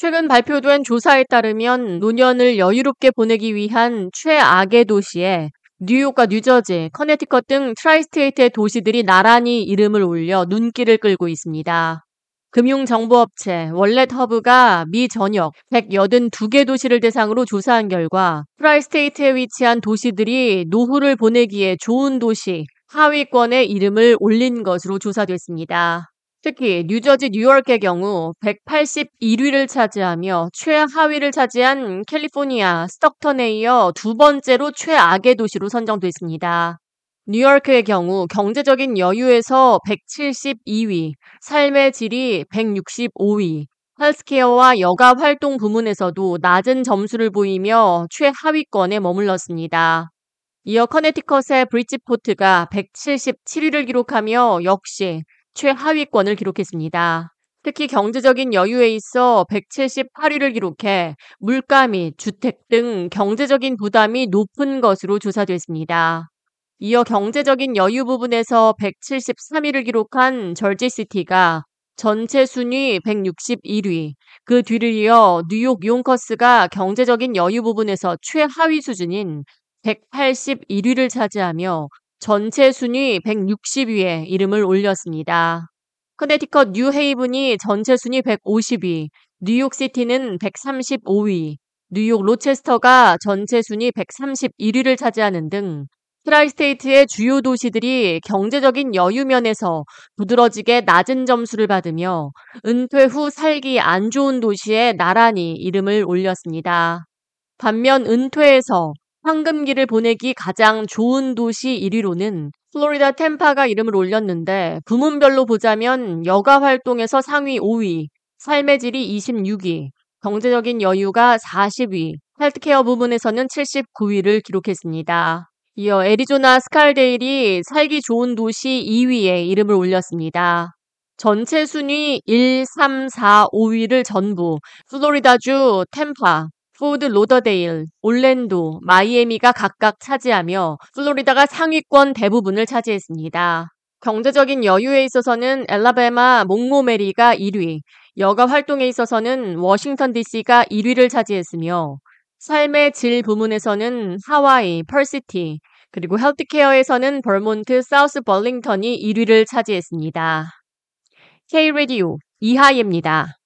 최근 발표된 조사에 따르면 노년을 여유롭게 보내기 위한 최악의 도시에 뉴욕과 뉴저지, 커네티컷 등 tri-state의 도시들이 나란히 이름을 올려 눈길을 끌고 있습니다. 금융정보업체 월렛 허브가 미 전역 182개 도시를 대상으로 조사한 결과 tri-state에 위치한 도시들이 노후를 보내기에 좋은 도시 하위권에 이름을 올린 것으로 조사됐습니다. 특히 뉴저지 뉴왁의 경우 181위를 차지하며 최하위를 차지한 캘리포니아 스톡턴에 이어 두 번째로 최악의 도시로 선정됐습니다. 뉴욕의 경우 경제적인 여유에서 172위, 삶의 질이 165위, 헬스케어와 여가 활동 부문에서도 낮은 점수를 보이며 최하위권에 머물렀습니다. 이어 커네티컷의 브리지포트가 177위를 기록하며 역시 최하위권을 기록했습니다. 특히 경제적인 여유에 있어 178위를 기록해 물가 및 주택 등 경제적인 부담이 높은 것으로 조사됐습니다. 이어 경제적인 여유 부분에서 173위를 기록한 절지시티가 전체 순위 161위, 그 뒤를 이어 뉴욕 용커스가 경제적인 여유 부분에서 최하위 수준인 181위를 차지하며 전체 순위 160위에 이름을 올렸습니다. 커네티컷 뉴헤이븐이 전체 순위 150위, 뉴욕시티는 135위, 뉴욕 로체스터가 전체 순위 131위를 차지하는 등 tri-state의 주요 도시들이 경제적인 여유면에서 두드러지게 낮은 점수를 받으며 은퇴 후 살기 안 좋은 도시에 나란히 이름을 올렸습니다. 반면 은퇴에서 황금기를 보내기 가장 좋은 도시 1위로는 플로리다 템파가 이름을 올렸는데 부문별로 보자면 여가 활동에서 상위 5위, 삶의 질이 26위, 경제적인 여유가 40위, 헬트케어 부분에서는 79위를 기록했습니다. 이어 애리조나 스칼데일이 살기 좋은 도시 2위에 이름을 올렸습니다. 전체 순위 1, 3, 4, 5위를 전부 플로리다주 탬파, 포트 로더데일, 올랜도, 마이애미가 각각 차지하며 플로리다가 상위권 대부분을 차지했습니다. 경제적인 여유에 있어서는 앨라배마, 몽고메리가 1위, 여가 활동에 있어서는 워싱턴 DC가 1위를 차지했으며 삶의 질 부문에서는 하와이, 펄시티, 그리고 헬스케어에서는 버몬트, 사우스 벌링턴이 1위를 차지했습니다. K-Radio 이하예입니다.